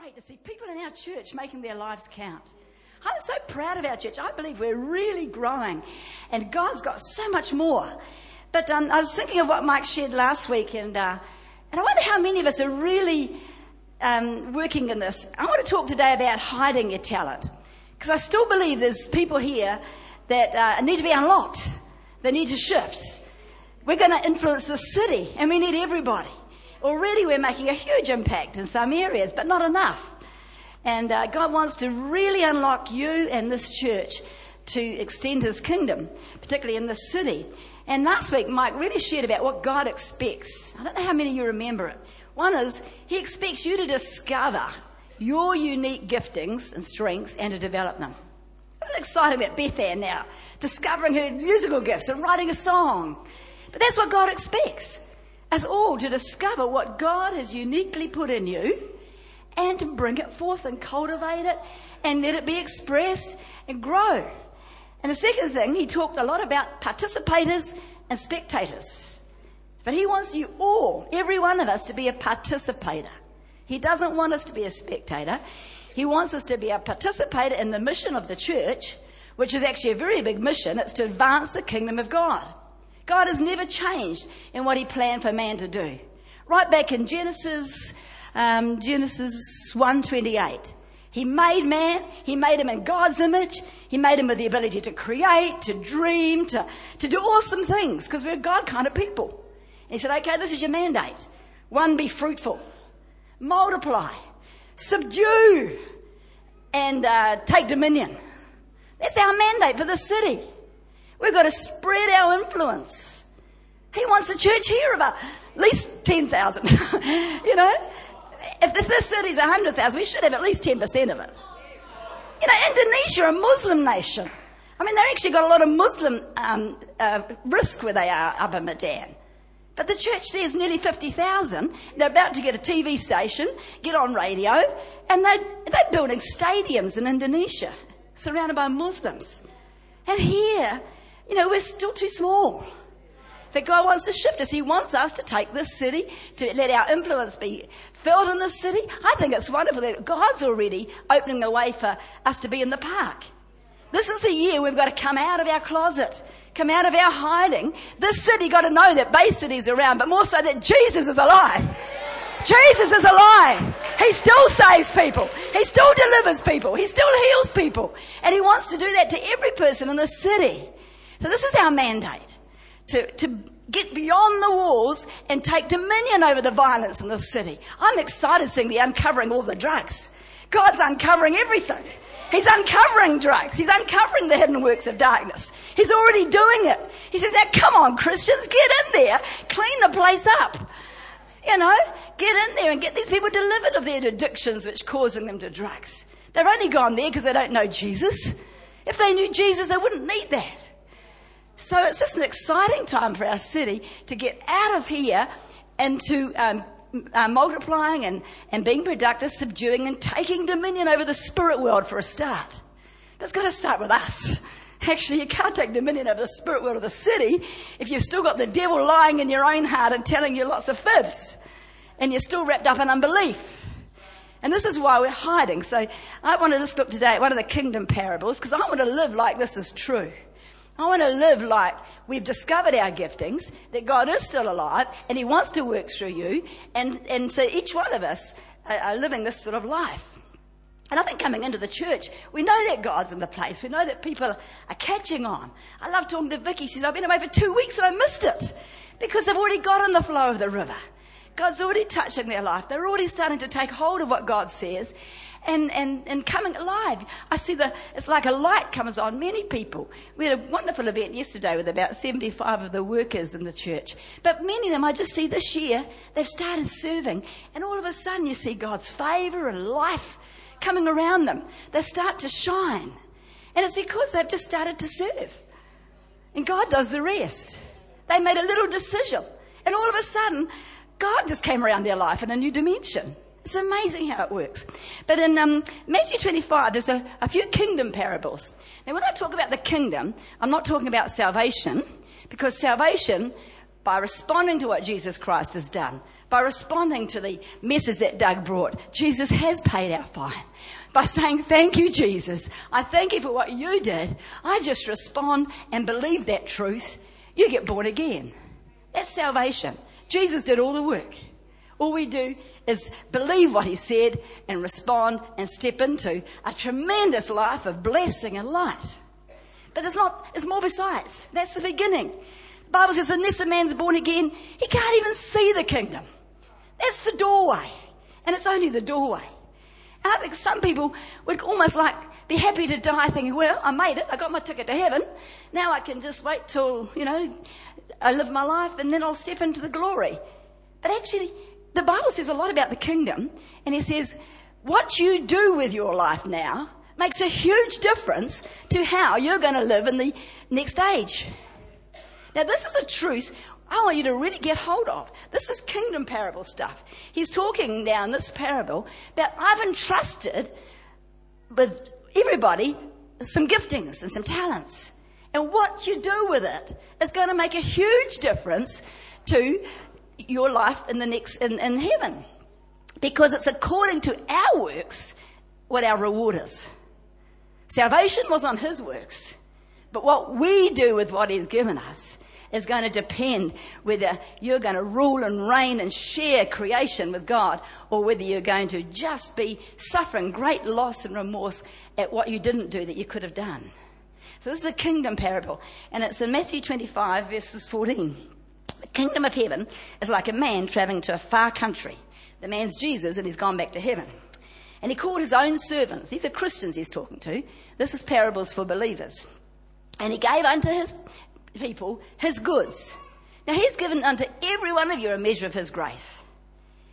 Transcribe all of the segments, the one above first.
great to see people in our church making their lives count. I'm so proud of our church. I believe we're really growing, and God's got so much more. But um, I was thinking of what Mike shared last week, and uh, and I wonder how many of us are really um, working in this. I want to talk today about hiding your talent, because I still believe there's people here that uh, need to be unlocked. They need to shift. We're going to influence the city, and we need everybody. Already, we're making a huge impact in some areas, but not enough. And uh, God wants to really unlock you and this church to extend his kingdom, particularly in this city. And last week, Mike really shared about what God expects. I don't know how many of you remember it. One is, he expects you to discover your unique giftings and strengths and to develop them. Isn't it exciting about Beth Ann now? Discovering her musical gifts and writing a song. But that's what God expects. Us all to discover what God has uniquely put in you and to bring it forth and cultivate it and let it be expressed and grow. And the second thing, he talked a lot about participators and spectators. But he wants you all, every one of us, to be a participator. He doesn't want us to be a spectator. He wants us to be a participator in the mission of the church, which is actually a very big mission. It's to advance the kingdom of God. God has never changed in what he planned for man to do. Right back in Genesis um, Genesis 1:28. He made man. He made him in God's image. He made him with the ability to create, to dream, to, to do awesome things because we're God kind of people. And he said, okay, this is your mandate. One, be fruitful, multiply, subdue, and uh, take dominion. That's our mandate for the city. We've got to spread our influence. He wants the church here of at least 10,000. you know? if this city's 100,000, we should have at least 10% of it. You know, Indonesia, a Muslim nation. I mean, they've actually got a lot of Muslim um, uh, risk where they are up in Medan. But the church there is nearly 50,000. They're about to get a TV station, get on radio, and they, they're building stadiums in Indonesia, surrounded by Muslims. And here, you know, we're still too small. But God wants to shift us. He wants us to take this city, to let our influence be felt in this city. I think it's wonderful that God's already opening the way for us to be in the park. This is the year we've got to come out of our closet, come out of our hiding. This city got to know that Bay City's around, but more so that Jesus is alive. Jesus is alive. He still saves people. He still delivers people. He still heals people. And He wants to do that to every person in the city. So this is our mandate to, to get beyond the walls and take dominion over the violence in the city. I'm excited seeing the uncovering all the drugs. God's uncovering everything. He's uncovering drugs. He's uncovering the hidden works of darkness. He's already doing it. He says, now come on Christians, get in there, clean the place up. You know, get in there and get these people delivered of their addictions which causing them to drugs. They've only gone there because they don't know Jesus. If they knew Jesus, they wouldn't need that. So it's just an exciting time for our city to get out of here into um, uh, multiplying and, and being productive, subduing and taking dominion over the spirit world for a start. But it's got to start with us. Actually, you can't take dominion over the spirit world of the city if you've still got the devil lying in your own heart and telling you lots of fibs. And you're still wrapped up in unbelief. And this is why we're hiding. So I want to just look today at one of the kingdom parables because I want to live like this is true. I want to live like we've discovered our giftings, that God is still alive and He wants to work through you. And, and so each one of us are, are living this sort of life. And I think coming into the church, we know that God's in the place. We know that people are catching on. I love talking to Vicky. She says, I've been away for two weeks and I missed it because they've already got on the flow of the river. God's already touching their life. They're already starting to take hold of what God says and, and, and coming alive. I see the, it's like a light comes on many people. We had a wonderful event yesterday with about 75 of the workers in the church. But many of them I just see this year, they've started serving and all of a sudden you see God's favor and life coming around them. They start to shine. And it's because they've just started to serve. And God does the rest. They made a little decision. And all of a sudden, God just came around their life in a new dimension. It's amazing how it works. But in um, Matthew 25, there's a, a few kingdom parables. Now, when I talk about the kingdom, I'm not talking about salvation, because salvation, by responding to what Jesus Christ has done, by responding to the message that Doug brought. Jesus has paid our fine. By saying, thank you, Jesus. I thank you for what you did. I just respond and believe that truth. You get born again. That's salvation. Jesus did all the work. All we do is believe what he said and respond and step into a tremendous life of blessing and light. But there's not, there's more besides. That's the beginning. The Bible says unless a man's born again, he can't even see the kingdom. That's the doorway. And it's only the doorway. And I think some people would almost like be happy to die thinking, well, I made it. I got my ticket to heaven. Now I can just wait till, you know, I live my life and then I'll step into the glory. But actually, the Bible says a lot about the kingdom and it says, what you do with your life now makes a huge difference to how you're going to live in the next age. Now this is a truth I want you to really get hold of. This is kingdom parable stuff. He's talking now in this parable about I've entrusted with everybody some giftings and some talents. And what you do with it is going to make a huge difference to your life in the next, in, in heaven. Because it's according to our works what our reward is. Salvation was on His works. But what we do with what He's given us is going to depend whether you're going to rule and reign and share creation with God or whether you're going to just be suffering great loss and remorse at what you didn't do that you could have done. So this is a kingdom parable and it's in Matthew 25 verses 14. The kingdom of heaven is like a man traveling to a far country. The man's Jesus and he's gone back to heaven. And he called his own servants. These are Christians he's talking to. This is parables for believers. And he gave unto his people his goods. Now he's given unto every one of you a measure of his grace.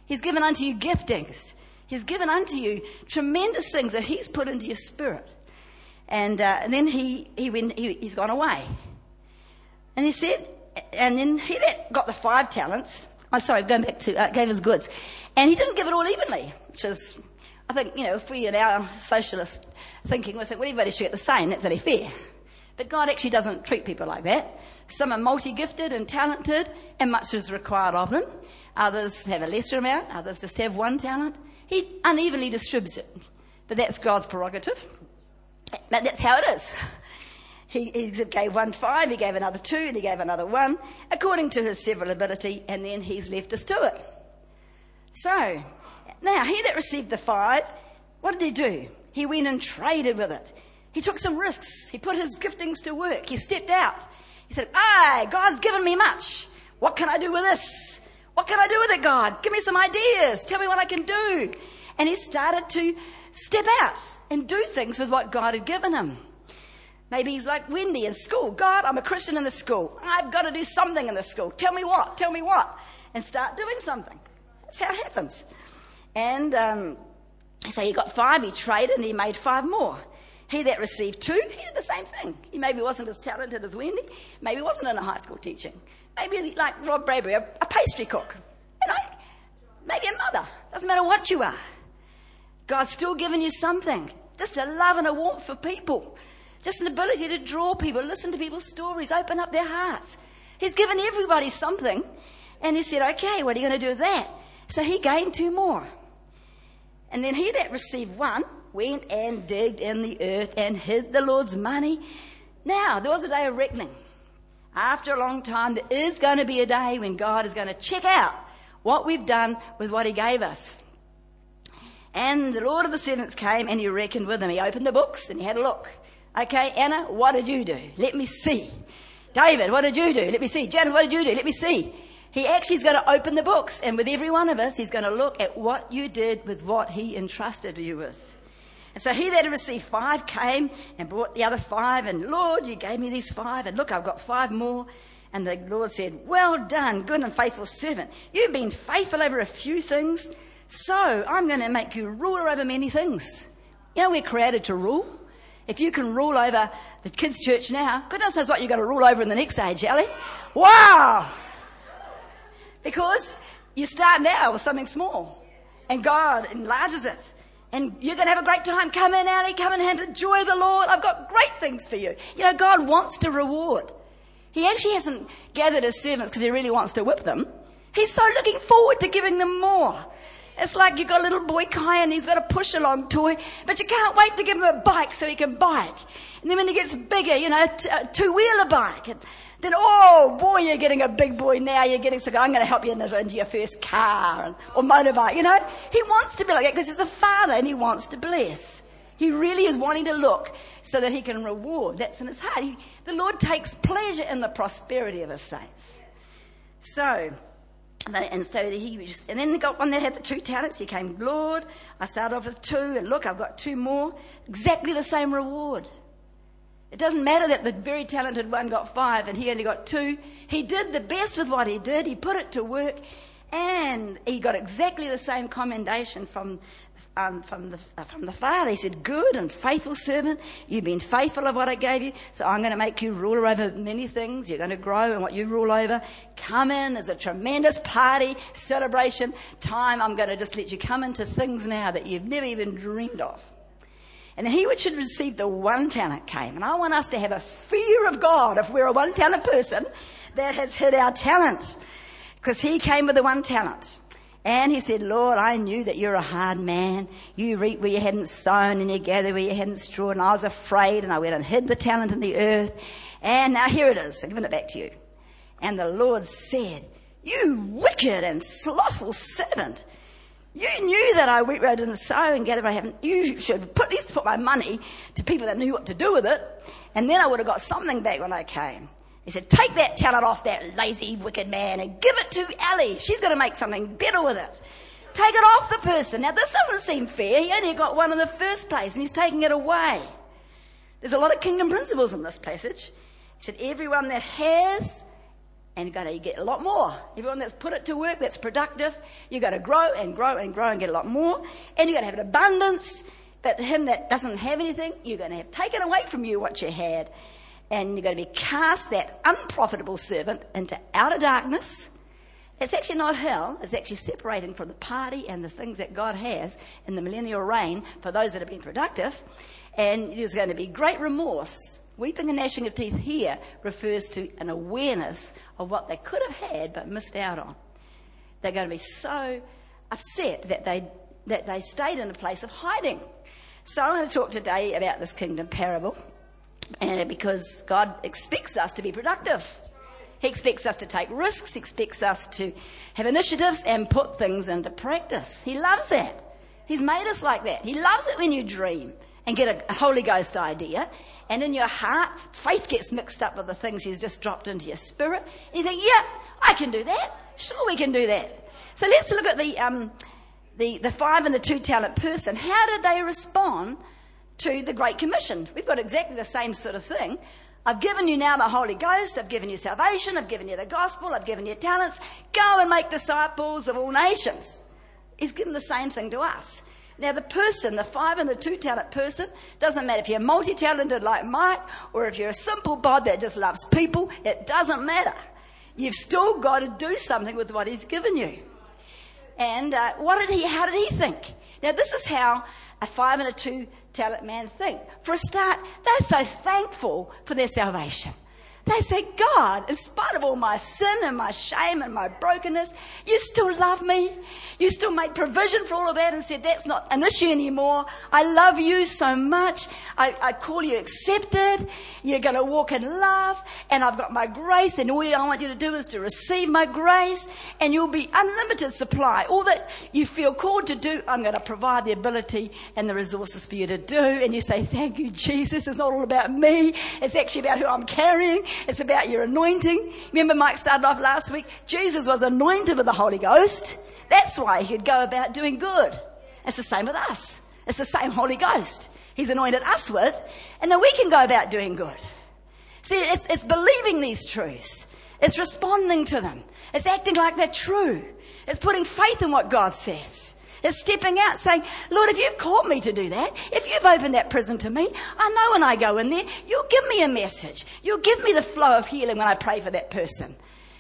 He's given unto you giftings. He's given unto you tremendous things that he's put into your spirit. And, uh, and then he, he went, he, he's gone away. And he said, and then he got the five talents. I'm sorry, going back to, uh, gave his goods. And he didn't give it all evenly, which is, I think, you know, if we in our socialist thinking, we think, well, everybody should get the same, that's very fair. But God actually doesn't treat people like that. Some are multi-gifted and talented, and much is required of them. Others have a lesser amount, others just have one talent. He unevenly distributes it. But that's God's prerogative. But that's how it is. He, he, gave one five, he gave another two, and he gave another one, according to his several ability, and then he's left us to it. So, now, he that received the five, what did he do? He went and traded with it. He took some risks. He put his giftings to work. He stepped out. He said, Aye, God's given me much. What can I do with this? What can I do with it, God? Give me some ideas. Tell me what I can do. And he started to step out and do things with what God had given him. Maybe he's like Wendy in school. God, I'm a Christian in the school. I've got to do something in the school. Tell me what? Tell me what? And start doing something. That's how it happens. And um, so he got five. He traded and he made five more. He that received two, he did the same thing. He maybe wasn't as talented as Wendy, maybe wasn't in a high school teaching. Maybe like Rob Bradbury, a, a pastry cook. You know, maybe a mother. Doesn't matter what you are. God's still giving you something. Just a love and a warmth for people. Just an ability to draw people, listen to people's stories, open up their hearts. He's given everybody something. And he said, okay, what are you going to do with that? So he gained two more. And then he that received one, went and digged in the earth and hid the Lord's money. Now, there was a day of reckoning. After a long time, there is going to be a day when God is going to check out what we've done with what He gave us. And the Lord of the servants came and He reckoned with them. He opened the books and He had a look. Okay, Anna, what did you do? Let me see. David, what did you do? Let me see. Janice, what did you do? Let me see. He actually is going to open the books and with every one of us, He's going to look at what you did with what He entrusted you with. And so he that had received five came and brought the other five, and Lord, you gave me these five, and look, I've got five more. And the Lord said, Well done, good and faithful servant. You've been faithful over a few things, so I'm going to make you ruler over many things. You know, we're created to rule. If you can rule over the kids' church now, goodness knows what you're going to rule over in the next age, Ellie. Wow! Because you start now with something small, and God enlarges it. And you're going to have a great time. Come in, Ellie. Come in and enjoy the Lord. I've got great things for you. You know, God wants to reward. He actually hasn't gathered his servants because he really wants to whip them. He's so looking forward to giving them more. It's like you've got a little boy Kai and he's got a push along toy, but you can't wait to give him a bike so he can bike. And then when he gets bigger, you know, a two wheeler bike. And then, oh boy, you're getting a big boy now. You're getting so good. I'm going to help you into your first car and, or motorbike. You know, he wants to be like that because he's a father and he wants to bless. He really is wanting to look so that he can reward. That's in his heart. He, the Lord takes pleasure in the prosperity of his saints. So, and so he just, and then he got one that had the two talents. He came, Lord, I started off with two, and look, I've got two more. Exactly the same reward. It doesn't matter that the very talented one got five and he only got two. He did the best with what he did. He put it to work and he got exactly the same commendation from, um, from, the, uh, from the Father. He said, Good and faithful servant, you've been faithful of what I gave you, so I'm going to make you ruler over many things. You're going to grow in what you rule over. Come in, there's a tremendous party, celebration time. I'm going to just let you come into things now that you've never even dreamed of. And he which had received the one talent came. And I want us to have a fear of God if we're a one talent person that has hid our talent. Because he came with the one talent. And he said, Lord, I knew that you're a hard man. You reap where you hadn't sown and you gather where you hadn't strawed. And I was afraid and I went and hid the talent in the earth. And now here it is. I'm giving it back to you. And the Lord said, you wicked and slothful servant. You knew that I went, I didn't sow and gather I haven't. You should put, least put my money to people that knew what to do with it. And then I would have got something back when I came. He said, take that talent off that lazy, wicked man and give it to Ellie. She's going to make something better with it. Take it off the person. Now this doesn't seem fair. He only got one in the first place and he's taking it away. There's a lot of kingdom principles in this passage. He said, everyone that has and you've got to get a lot more. Everyone that's put it to work, that's productive, you've got to grow and grow and grow and get a lot more. And you've got to have an abundance. But to him that doesn't have anything, you're going to have taken away from you what you had. And you're going to be cast, that unprofitable servant, into outer darkness. It's actually not hell. It's actually separating from the party and the things that God has in the millennial reign for those that have been productive. And there's going to be great remorse Weeping and gnashing of teeth here refers to an awareness of what they could have had but missed out on. They're going to be so upset that they, that they stayed in a place of hiding. So I'm going to talk today about this kingdom parable because God expects us to be productive. He expects us to take risks. He expects us to have initiatives and put things into practice. He loves that. He's made us like that. He loves it when you dream and get a Holy Ghost idea and in your heart, faith gets mixed up with the things He's just dropped into your spirit. And you think, yeah, I can do that. Sure, we can do that. So let's look at the, um, the, the five and the two talent person. How did they respond to the Great Commission? We've got exactly the same sort of thing. I've given you now the Holy Ghost. I've given you salvation. I've given you the gospel. I've given you talents. Go and make disciples of all nations. He's given the same thing to us. Now, the person, the five and the two talent person, doesn't matter if you're multi talented like Mike or if you're a simple bod that just loves people, it doesn't matter. You've still got to do something with what he's given you. And uh, what did he, how did he think? Now, this is how a five and a two talent man thing. For a start, they're so thankful for their salvation. They say, God, in spite of all my sin and my shame and my brokenness, you still love me. You still made provision for all of that and said, that's not an issue anymore. I love you so much. I, I call you accepted. You're going to walk in love and I've got my grace and all I want you to do is to receive my grace and you'll be unlimited supply. All that you feel called to do, I'm going to provide the ability and the resources for you to do. And you say, thank you, Jesus. It's not all about me. It's actually about who I'm carrying. It's about your anointing. Remember Mike started off last week? Jesus was anointed with the Holy Ghost. That's why he could go about doing good. It's the same with us. It's the same Holy Ghost. He's anointed us with, and then we can go about doing good. See, it's, it's believing these truths. It's responding to them. It's acting like they're true. It's putting faith in what God says is stepping out saying, Lord, if you've called me to do that, if you've opened that prison to me, I know when I go in there, you'll give me a message. You'll give me the flow of healing when I pray for that person.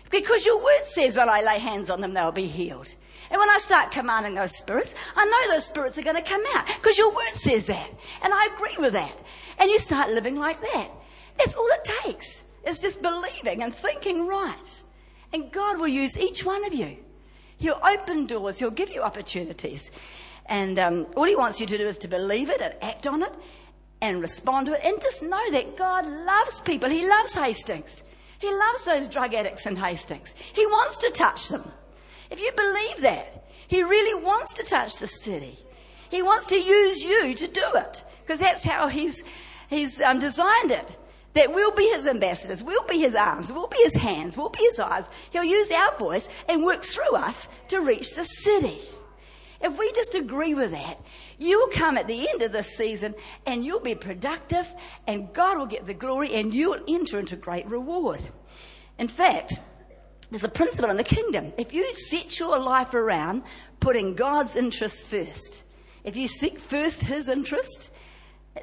Because your word says when I lay hands on them, they'll be healed. And when I start commanding those spirits, I know those spirits are going to come out because your word says that. And I agree with that. And you start living like that. That's all it takes. It's just believing and thinking right. And God will use each one of you. He'll open doors. He'll give you opportunities. And um, all he wants you to do is to believe it and act on it and respond to it. And just know that God loves people. He loves Hastings. He loves those drug addicts in Hastings. He wants to touch them. If you believe that, He really wants to touch the city. He wants to use you to do it because that's how He's, he's um, designed it. That we'll be His ambassadors, we'll be His arms, we'll be His hands, we'll be His eyes. He'll use our voice and work through us to reach the city. If we just agree with that, you will come at the end of this season and you'll be productive and God will get the glory and you'll enter into great reward. In fact, there's a principle in the kingdom. If you set your life around putting God's interests first, if you seek first His interest,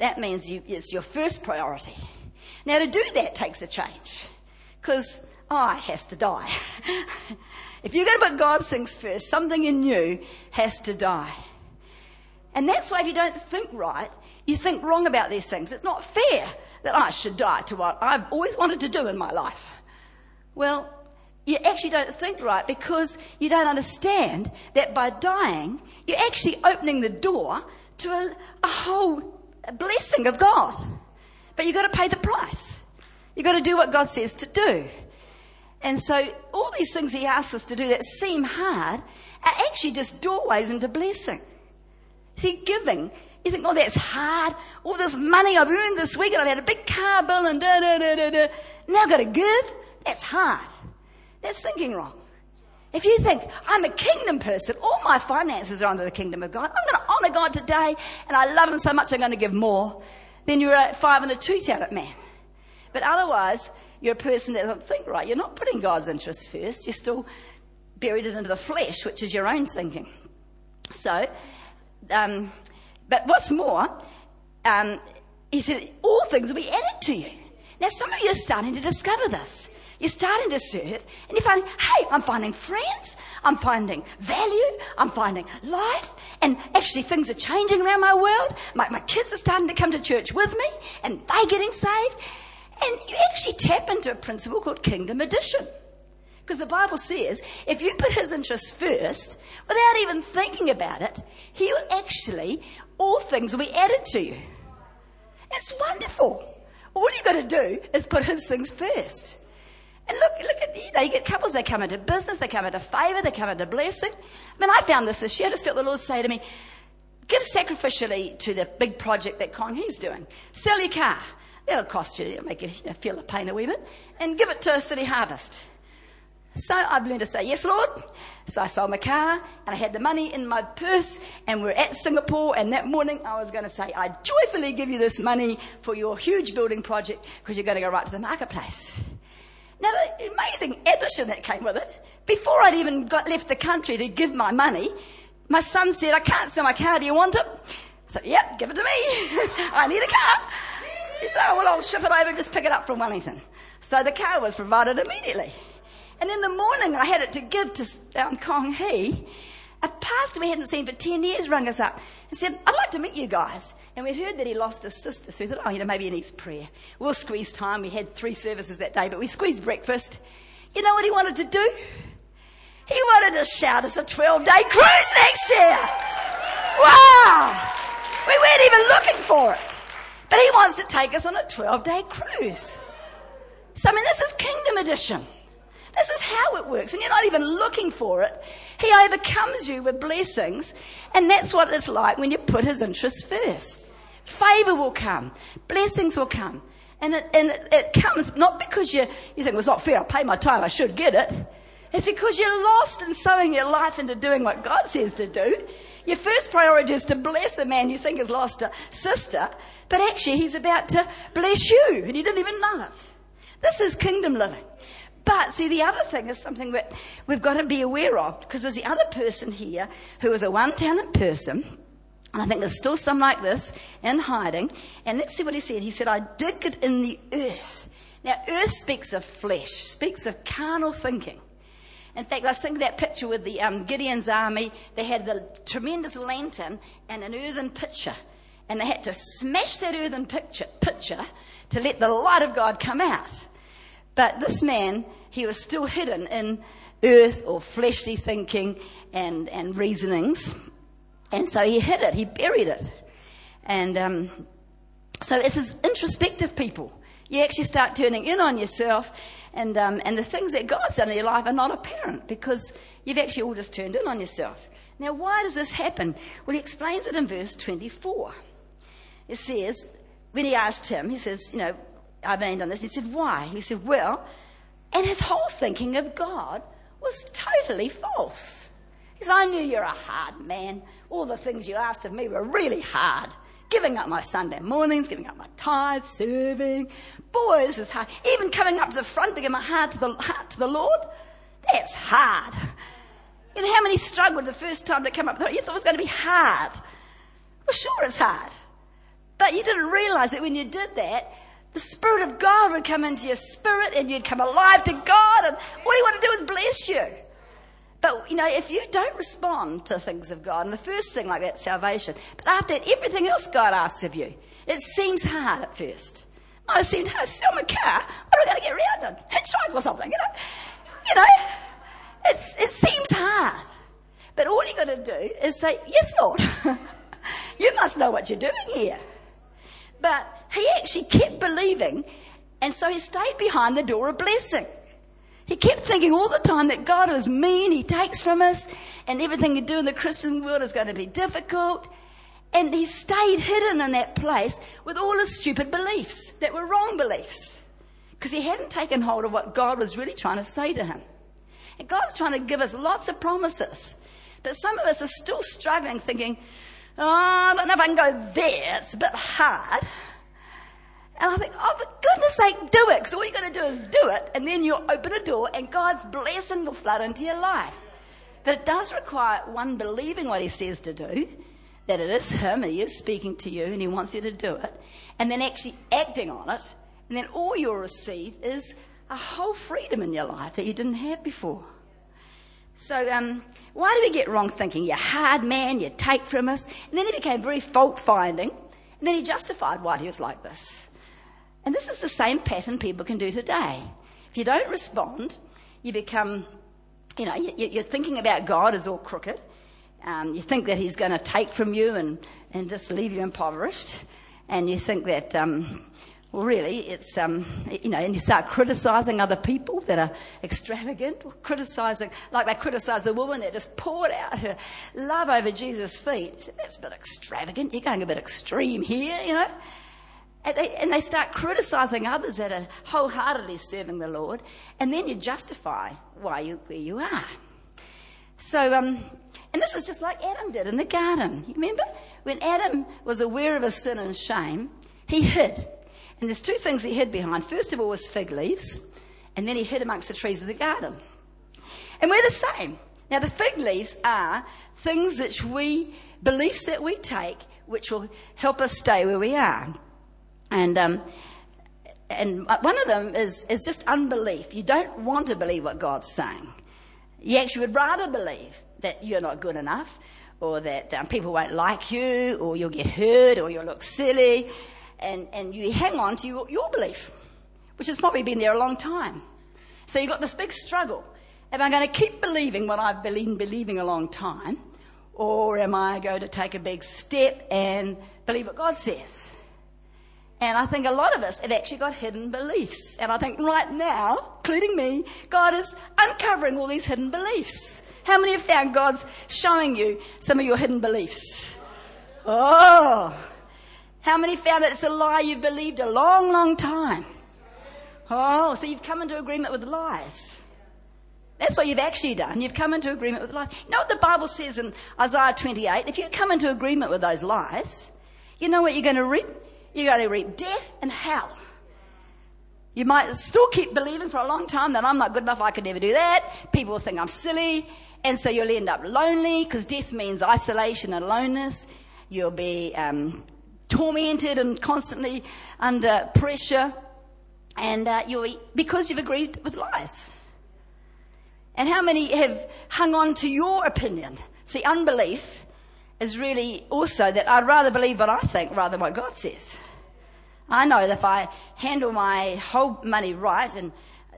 that means you, it's your first priority. Now to do that takes a change. Because oh, I has to die. if you're going to put God's things first, something in you has to die. And that's why if you don't think right, you think wrong about these things. It's not fair that I should die to what I've always wanted to do in my life. Well, you actually don't think right because you don't understand that by dying, you're actually opening the door to a, a whole blessing of God. But you've got to pay the price. You've got to do what God says to do. And so all these things He asks us to do that seem hard are actually just doorways into blessing. See, giving, you think, oh, that's hard. All this money I've earned this week and I've had a big car bill and da da da da da. Now I've got to give. That's hard. That's thinking wrong. If you think, I'm a kingdom person, all my finances are under the kingdom of God, I'm going to honor God today, and I love Him so much I'm going to give more, then you're a five and a two talent man. But otherwise, you're a person that doesn't think right. You're not putting God's interests first. You're still buried it into the flesh, which is your own thinking. So, um, but what's more, um, he said, all things will be added to you. Now, some of you are starting to discover this. You're starting to serve, and you're finding, hey, I'm finding friends, I'm finding value, I'm finding life, and actually things are changing around my world. My, my kids are starting to come to church with me, and they're getting saved. And you actually tap into a principle called kingdom addition. Because the Bible says, if you put his interests first, without even thinking about it, he will actually, all things will be added to you. It's wonderful. All you've got to do is put his things first. And look, look at, you know, you get couples, they come into business, they come into favor, they come into blessing. I mean, I found this this year. I just felt the Lord say to me, give sacrificially to the big project that Kong Hee's doing. Sell your car. That'll cost you, it'll make you, you know, feel the pain a wee bit. And give it to City Harvest. So I've learned to say, yes, Lord. So I sold my car and I had the money in my purse and we're at Singapore and that morning I was going to say, I joyfully give you this money for your huge building project because you're going to go right to the marketplace. Now the amazing addition that came with it, before I'd even got left the country to give my money, my son said, I can't sell my car, do you want it? I said, yep, give it to me. I need a car. He said, oh, well, I'll ship it over and just pick it up from Wellington. So the car was provided immediately. And in the morning, I had it to give to um, Kong Hee. A pastor we hadn't seen for 10 years rang us up and said, I'd like to meet you guys. And we'd heard that he lost his sister, so we thought, oh, you know, maybe he needs prayer. We'll squeeze time. We had three services that day, but we squeezed breakfast. You know what he wanted to do? He wanted to shout us a 12 day cruise next year. Wow! We weren't even looking for it. But he wants to take us on a 12 day cruise. So, I mean, this is kingdom addition. This is how it works. When you're not even looking for it, he overcomes you with blessings. And that's what it's like when you put his interests first. Favor will come. Blessings will come. And it, and it, it comes not because you, you think, well, it's not fair. I pay my time. I should get it. It's because you're lost in sowing your life into doing what God says to do. Your first priority is to bless a man you think has lost a sister, but actually he's about to bless you and you didn't even know it. This is kingdom living. But see, the other thing is something that we've got to be aware of because there's the other person here who is a one talent person. And I think there's still some like this in hiding. And let's see what he said. He said, I dig it in the earth. Now, earth speaks of flesh, speaks of carnal thinking. In fact, I was thinking that picture with the um, Gideon's army. They had the tremendous lantern and an earthen pitcher. And they had to smash that earthen pitcher, pitcher to let the light of God come out. But this man, he was still hidden in earth or fleshly thinking and, and reasonings. And so he hid it, he buried it. And um, so it's as introspective people. You actually start turning in on yourself, and, um, and the things that God's done in your life are not apparent because you've actually all just turned in on yourself. Now, why does this happen? Well, he explains it in verse 24. It says, when he asked him, he says, You know, I've been done this. He said, Why? He said, Well, and his whole thinking of God was totally false. He said, I knew you're a hard man. All the things you asked of me were really hard. Giving up my Sunday mornings, giving up my tithe, serving. Boy, this is hard. Even coming up to the front to give my heart to the, heart to the Lord, that's hard. You know how many struggled the first time to come up there? You thought it was going to be hard. Well, sure it's hard. But you didn't realize that when you did that, the Spirit of God would come into your spirit and you'd come alive to God and all He wanted to do is bless you. But, you know, if you don't respond to things of God, and the first thing like that, salvation, but after that, everything else God asks of you, it seems hard at first. Might have seemed hard. Sell my car. What am I going to get around in? Hitchhike or something, you know? You know, it's, it seems hard. But all you've got to do is say, yes, Lord. you must know what you're doing here. But he actually kept believing, and so he stayed behind the door of blessing. He kept thinking all the time that God is mean, He takes from us, and everything you do in the Christian world is going to be difficult. And he stayed hidden in that place with all his stupid beliefs that were wrong beliefs. Because he hadn't taken hold of what God was really trying to say to him. And God's trying to give us lots of promises. But some of us are still struggling thinking, oh, I don't know if I can go there. It's a bit hard. And I think, oh, for goodness sake, do it. Because all you're going to do is do it. And then you'll open a door and God's blessing will flood into your life. But it does require one believing what he says to do, that it is him, he is speaking to you and he wants you to do it, and then actually acting on it. And then all you'll receive is a whole freedom in your life that you didn't have before. So, um, why do we get wrong thinking? You're hard man, you take from us. And then he became very fault finding. And then he justified why he was like this. And this is the same pattern people can do today. If you don't respond, you become, you know, you, are thinking about God as all crooked. Um, you think that He's going to take from you and, and just leave you impoverished. And you think that, um, well, really, it's, um, you know, and you start criticizing other people that are extravagant, criticizing, like they criticize the woman that just poured out her love over Jesus' feet. That's a bit extravagant. You're going a bit extreme here, you know. And they, and they start criticizing others that are wholeheartedly serving the Lord, and then you justify why you where you are. So, um, and this is just like Adam did in the garden. You remember when Adam was aware of his sin and shame, he hid. And there's two things he hid behind. First of all was fig leaves, and then he hid amongst the trees of the garden. And we're the same. Now the fig leaves are things which we, beliefs that we take, which will help us stay where we are. And, um, and one of them is, is just unbelief. You don't want to believe what God's saying. You actually would rather believe that you're not good enough, or that um, people won't like you, or you'll get hurt, or you'll look silly. And, and you hang on to your, your belief, which has probably been there a long time. So you've got this big struggle. Am I going to keep believing what I've been believing a long time? Or am I going to take a big step and believe what God says? And I think a lot of us have actually got hidden beliefs. And I think right now, including me, God is uncovering all these hidden beliefs. How many have found God's showing you some of your hidden beliefs? Oh, how many found that it's a lie you've believed a long, long time? Oh, so you've come into agreement with lies. That's what you've actually done. You've come into agreement with lies. You know what the Bible says in Isaiah 28? If you come into agreement with those lies, you know what you're going to reap? You're going to reap death and hell. You might still keep believing for a long time that I'm not good enough, I could never do that. People will think I'm silly. And so you'll end up lonely because death means isolation and aloneness. You'll be um, tormented and constantly under pressure. And uh, you'll be, because you've agreed with lies. And how many have hung on to your opinion? See, unbelief is really also that I'd rather believe what I think rather than what God says. I know that if I handle my whole money right and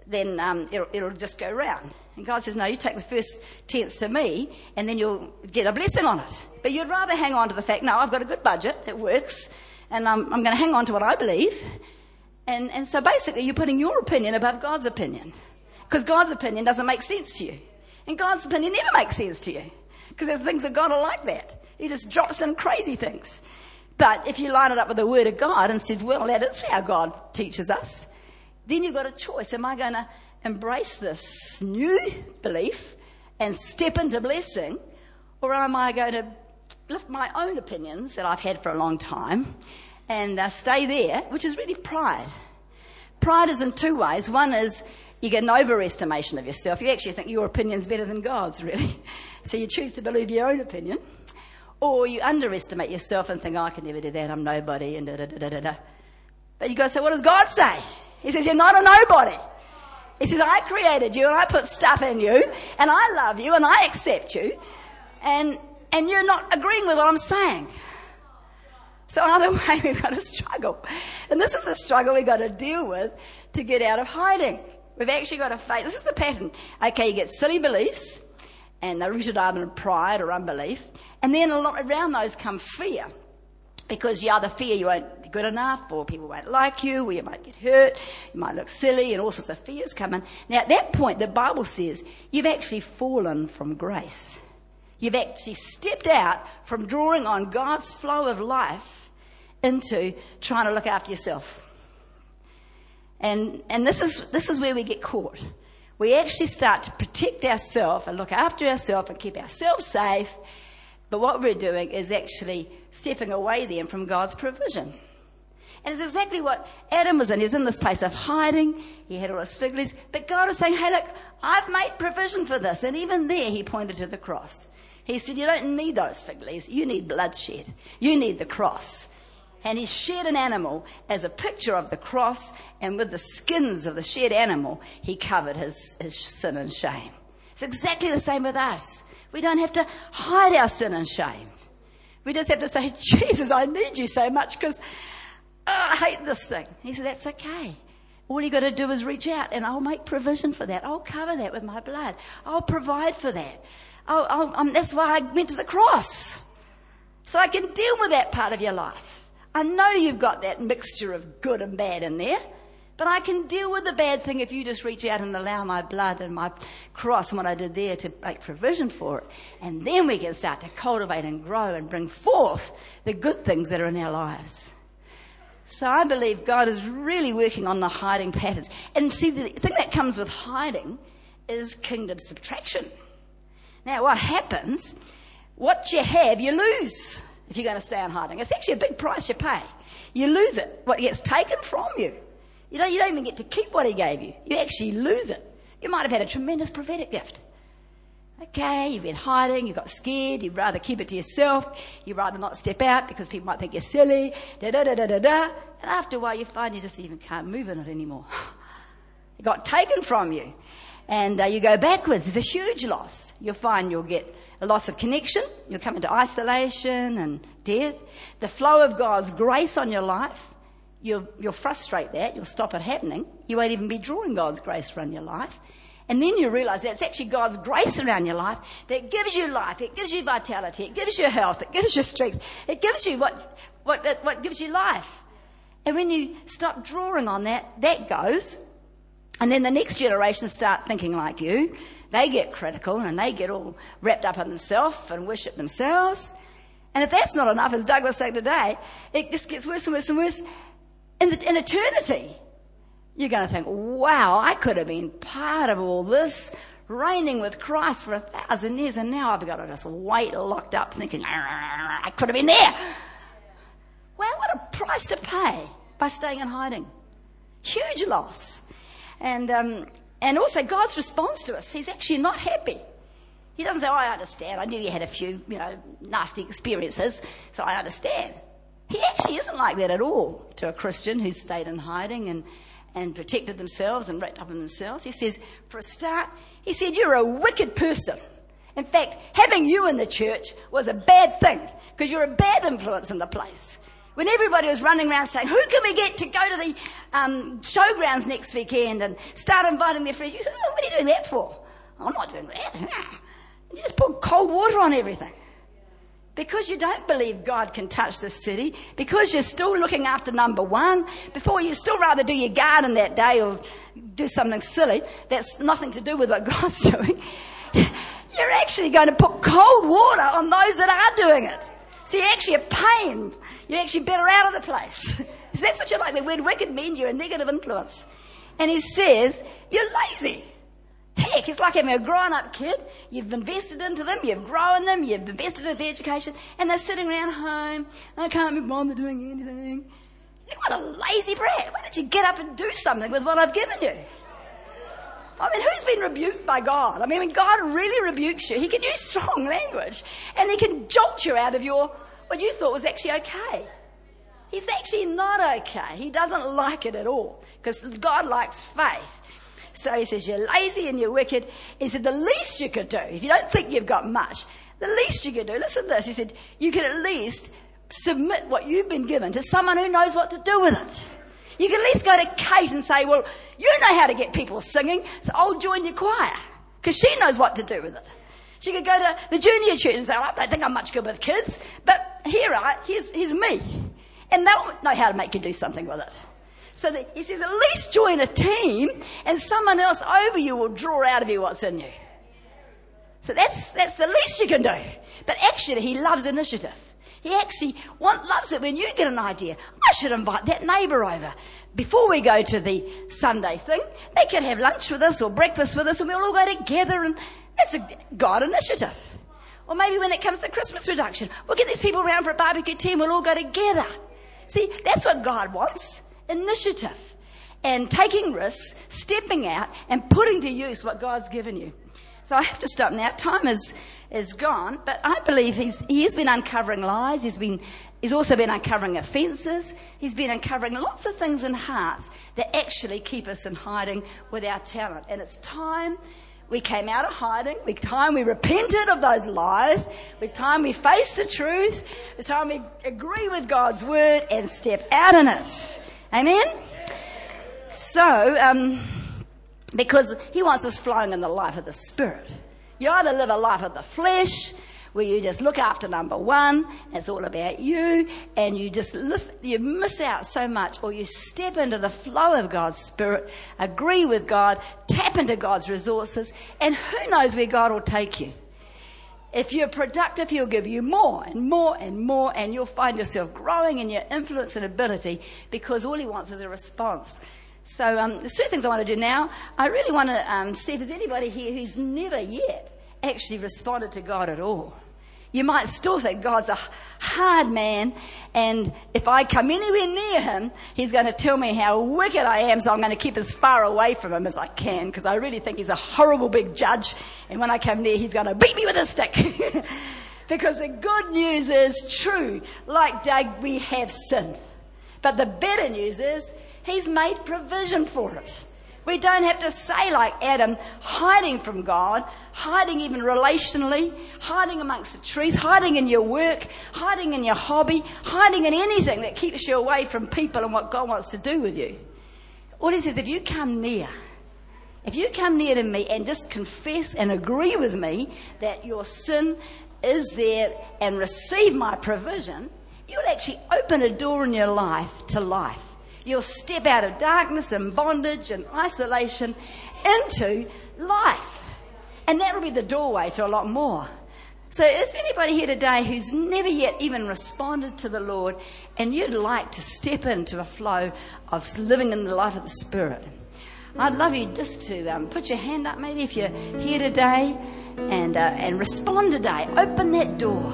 then um, it'll, it'll just go round. And God says, no, you take the first tenth to me, and then you'll get a blessing on it. But you'd rather hang on to the fact, no, I've got a good budget, it works, and I'm, I'm going to hang on to what I believe. And, and so basically, you're putting your opinion above God's opinion. Because God's opinion doesn't make sense to you. And God's opinion never makes sense to you. Because there's things that God are like that. He just drops in crazy things. But if you line it up with the Word of God and said, well, that is how God teaches us, then you've got a choice. Am I going to embrace this new belief and step into blessing? Or am I going to lift my own opinions that I've had for a long time and uh, stay there, which is really pride. Pride is in two ways. One is you get an overestimation of yourself. You actually think your opinion's better than God's, really. So you choose to believe your own opinion. Or you underestimate yourself and think, oh, I can never do that, I'm nobody, and da da da da da. But you go, so what does God say? He says, you're not a nobody. He says, I created you and I put stuff in you and I love you and I accept you and, and you're not agreeing with what I'm saying. So either way, we've got to struggle. And this is the struggle we've got to deal with to get out of hiding. We've actually got to face, this is the pattern. Okay, you get silly beliefs, and they're rooted either in pride or unbelief. And then around those come fear. Because you either fear you won't be good enough, or people won't like you, or you might get hurt, you might look silly, and all sorts of fears come in. Now at that point, the Bible says, you've actually fallen from grace. You've actually stepped out from drawing on God's flow of life into trying to look after yourself. And, and this is, this is where we get caught. We actually start to protect ourselves and look after ourselves and keep ourselves safe. But what we're doing is actually stepping away then from God's provision. And it's exactly what Adam was in. He's in this place of hiding. He had all his fig leaves. But God was saying, hey, look, I've made provision for this. And even there, he pointed to the cross. He said, You don't need those fig leaves. You need bloodshed. You need the cross. And he shed an animal as a picture of the cross, and with the skins of the shed animal, he covered his, his sin and shame. It's exactly the same with us. We don't have to hide our sin and shame. We just have to say, Jesus, I need you so much because oh, I hate this thing. He said, That's okay. All you got to do is reach out and I'll make provision for that. I'll cover that with my blood. I'll provide for that. Oh, oh, um, that's why I went to the cross. So I can deal with that part of your life. I know you've got that mixture of good and bad in there, but I can deal with the bad thing if you just reach out and allow my blood and my cross and what I did there to make provision for it. And then we can start to cultivate and grow and bring forth the good things that are in our lives. So I believe God is really working on the hiding patterns. And see, the thing that comes with hiding is kingdom subtraction. Now, what happens, what you have, you lose if you're going to stay on hiding. It's actually a big price you pay. You lose it. What gets taken from you. You know, you don't even get to keep what he gave you. You actually lose it. You might have had a tremendous prophetic gift. Okay, you've been hiding, you got scared, you'd rather keep it to yourself, you'd rather not step out because people might think you're silly, da da da da da da. And after a while you find you just even can't move in it anymore. it got taken from you. And uh, you go backwards, there's a huge loss you'll find you'll get a loss of connection, you'll come into isolation and death. The flow of God's grace on your life, you'll, you'll frustrate that, you'll stop it happening. You won't even be drawing God's grace around your life. And then you realize that's actually God's grace around your life that gives you life, it gives you vitality, it gives you health, it gives you strength, it gives you what, what, what gives you life. And when you stop drawing on that, that goes. And then the next generation start thinking like you they get critical and they get all wrapped up in themselves and worship themselves. And if that's not enough, as Douglas said today, it just gets worse and worse and worse. In, the, in eternity, you're going to think, wow, I could have been part of all this, reigning with Christ for a thousand years, and now I've got to just wait locked up thinking, I could have been there. Wow, what a price to pay by staying in hiding. Huge loss. And um, and also God's response to us, He's actually not happy. He doesn't say, oh, I understand. I knew you had a few, you know, nasty experiences, so I understand. He actually isn't like that at all to a Christian who's stayed in hiding and, and protected themselves and wrapped up in themselves. He says, for a start, he said, you're a wicked person. In fact, having you in the church was a bad thing because you're a bad influence in the place. When everybody was running around saying, who can we get to go to the um, showgrounds next weekend and start inviting their friends? You said, oh, what are you doing that for? I'm not doing that. You just put cold water on everything. Because you don't believe God can touch this city, because you're still looking after number one, before you still rather do your garden that day or do something silly that's nothing to do with what God's doing, you're actually going to put cold water on those that are doing it. So you're actually a pain. You're actually better out of the place. so that's what you're like. The word wicked means you're a negative influence. And he says, you're lazy. Heck, it's like having a grown up kid. You've invested into them, you've grown them, you've invested in their education, and they're sitting around home. I can't be bothered doing anything. What a lazy brat. Why don't you get up and do something with what I've given you? I mean, who's been rebuked by God? I mean, when God really rebukes you, He can use strong language and He can jolt you out of your, what you thought was actually okay. He's actually not okay. He doesn't like it at all because God likes faith. So he says, You're lazy and you're wicked. He said, The least you could do, if you don't think you've got much, the least you could do, listen to this. He said, You could at least submit what you've been given to someone who knows what to do with it. You can at least go to Kate and say, Well, you know how to get people singing, so I'll join your choir. Because she knows what to do with it. She could go to the junior church and say, well, I don't think I'm much good with kids, but here I, here's, here's me. And they'll know how to make you do something with it. So that he says, at least join a team and someone else over you will draw out of you what's in you. So that's, that's the least you can do. But actually, he loves initiative. He actually want, loves it when you get an idea. I should invite that neighbour over. Before we go to the Sunday thing, they could have lunch with us or breakfast with us and we'll all go together and that's a God initiative. Or maybe when it comes to Christmas production, we'll get these people around for a barbecue tea and we'll all go together. See, that's what God wants initiative and taking risks, stepping out and putting to use what God's given you. So I have to stop now. Time is, is gone, but I believe he's, he has been uncovering lies. He's been, he's also been uncovering offences. He's been uncovering lots of things in hearts that actually keep us in hiding with our talent. And it's time we came out of hiding. It's time we repented of those lies. It's time we faced the truth. It's time we agree with God's word and step out in it. Amen? So, um, because he wants us flowing in the life of the Spirit. You either live a life of the flesh, where you just look after number one, it's all about you, and you just you miss out so much, or you step into the flow of God's Spirit, agree with God, tap into God's resources, and who knows where God will take you. If you're productive, He'll give you more and more and more, and you'll find yourself growing in your influence and ability because all He wants is a response. So um, there's two things I want to do now. I really want to um, see if there's anybody here who's never yet actually responded to God at all. You might still say God's a hard man, and if I come anywhere near him, he's going to tell me how wicked I am, so I'm going to keep as far away from him as I can, because I really think he's a horrible big judge, and when I come near, he's going to beat me with a stick. because the good news is true, like Doug, we have sinned. But the better news is, he's made provision for it. We don't have to say like Adam, hiding from God, hiding even relationally, hiding amongst the trees, hiding in your work, hiding in your hobby, hiding in anything that keeps you away from people and what God wants to do with you. All he says, if you come near, if you come near to me and just confess and agree with me that your sin is there and receive my provision, you'll actually open a door in your life to life. You'll step out of darkness and bondage and isolation into life. And that will be the doorway to a lot more. So is anybody here today who's never yet even responded to the Lord and you'd like to step into a flow of living in the life of the Spirit? I'd love you just to um, put your hand up maybe if you're here today and, uh, and respond today. Open that door.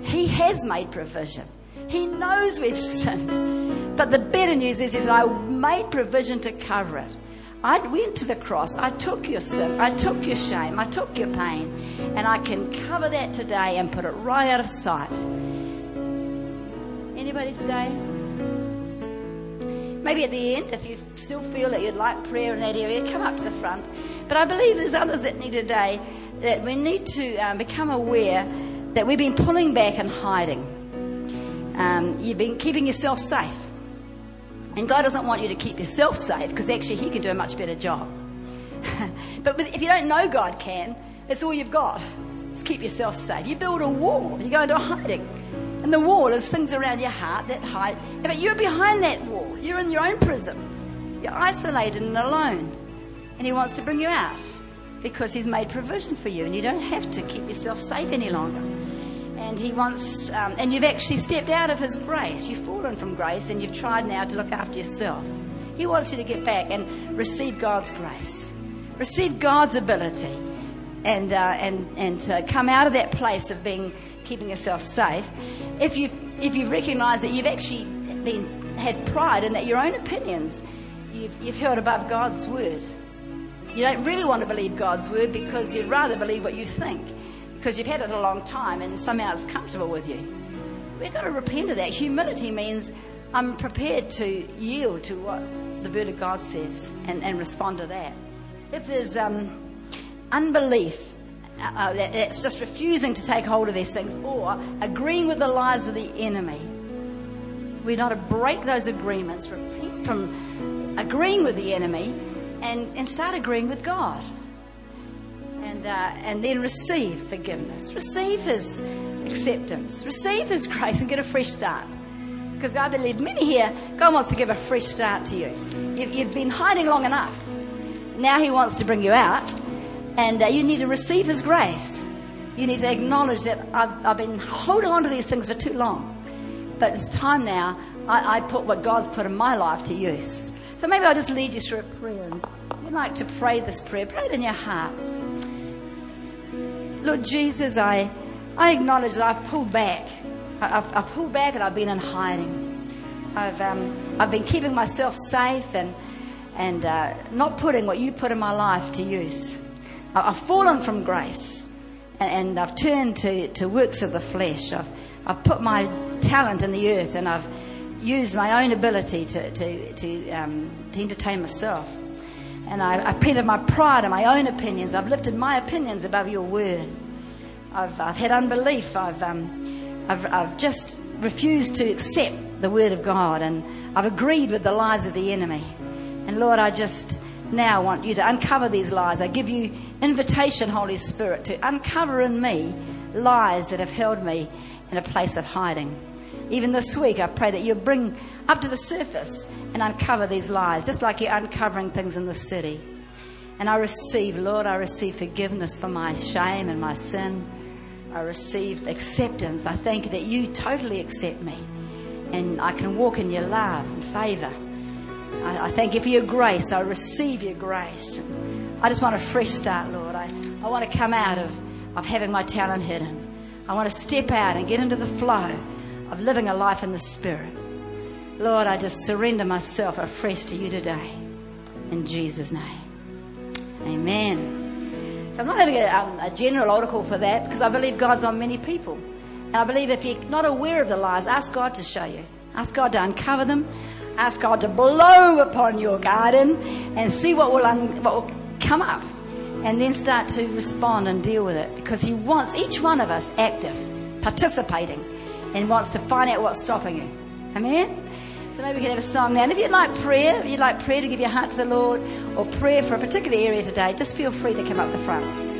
He has made provision. He knows we've sinned. But the better news is, is I made provision to cover it. I went to the cross. I took your sin. I took your shame. I took your pain. And I can cover that today and put it right out of sight. Anybody today? Maybe at the end, if you still feel that you'd like prayer in that area, come up to the front. But I believe there's others that need today that we need to um, become aware that we've been pulling back and hiding. um, you've been keeping yourself safe. And God doesn't want you to keep yourself safe because actually He can do a much better job. but if you don't know God can, it's all you've got. Just keep yourself safe. You build a wall, you go into hiding. And the wall is things around your heart that hide. But you're behind that wall. You're in your own prison. You're isolated and alone. And He wants to bring you out because He's made provision for you and you don't have to keep yourself safe any longer. And He wants, um, and you've actually stepped out of His grace. You've fallen from grace and you've tried now to look after yourself. He wants you to get back and receive God's grace, receive God's ability, and, uh, and, and to come out of that place of being, keeping yourself safe. If you've, if you've recognized that you've actually been, had pride and that your own opinions you've, you've held above God's word you don't really want to believe God's word because you'd rather believe what you think because you've had it a long time and somehow it's comfortable with you. We've got to repent of that. Humility means I'm prepared to yield to what the word of God says and, and respond to that. If there's um, unbelief, uh, uh that, that's just refusing to take hold of these things or agreeing with the lies of the enemy, we're not to break those agreements, repent from agreeing with the enemy and, and start agreeing with God. And, uh, and then receive forgiveness, receive His acceptance, receive His grace, and get a fresh start. Because I believe many here, God wants to give a fresh start to you. You've, you've been hiding long enough. Now He wants to bring you out, and uh, you need to receive His grace. You need to acknowledge that I've, I've been holding on to these things for too long. But it's time now I, I put what God's put in my life to use. So maybe I'll just lead you through a prayer. And would like to pray this prayer. Pray it in your heart. Lord Jesus, I, I acknowledge that I've pulled back. I've, I've pulled back and I've been in hiding. I've, um, I've been keeping myself safe and, and uh, not putting what you put in my life to use. I've fallen from grace and, and I've turned to, to works of the flesh. I've, I've put my talent in the earth and I've used my own ability to, to, to, um, to entertain myself. And I, I of my pride and my own opinions. I've lifted my opinions above your word. I've, I've had unbelief. I've, um, I've, I've just refused to accept the word of God. And I've agreed with the lies of the enemy. And Lord, I just now want you to uncover these lies. I give you invitation, Holy Spirit, to uncover in me lies that have held me in a place of hiding. Even this week, I pray that you bring up to the surface and uncover these lies, just like you're uncovering things in the city. And I receive, Lord, I receive forgiveness for my shame and my sin. I receive acceptance. I thank you that you totally accept me and I can walk in your love and favor. I, I thank you for your grace. I receive your grace. I just want a fresh start, Lord. I, I want to come out of, of having my talent hidden. I want to step out and get into the flow of living a life in the Spirit. Lord, I just surrender myself afresh to you today. In Jesus' name. Amen. So I'm not having a, um, a general altar call for that because I believe God's on many people. And I believe if you're not aware of the lies, ask God to show you. Ask God to uncover them. Ask God to blow upon your garden and see what will, un- what will come up. And then start to respond and deal with it because He wants each one of us active, participating and wants to find out what's stopping you. Amen? So maybe we can have a song now. And if you'd like prayer, if you'd like prayer to give your heart to the Lord or prayer for a particular area today, just feel free to come up the front.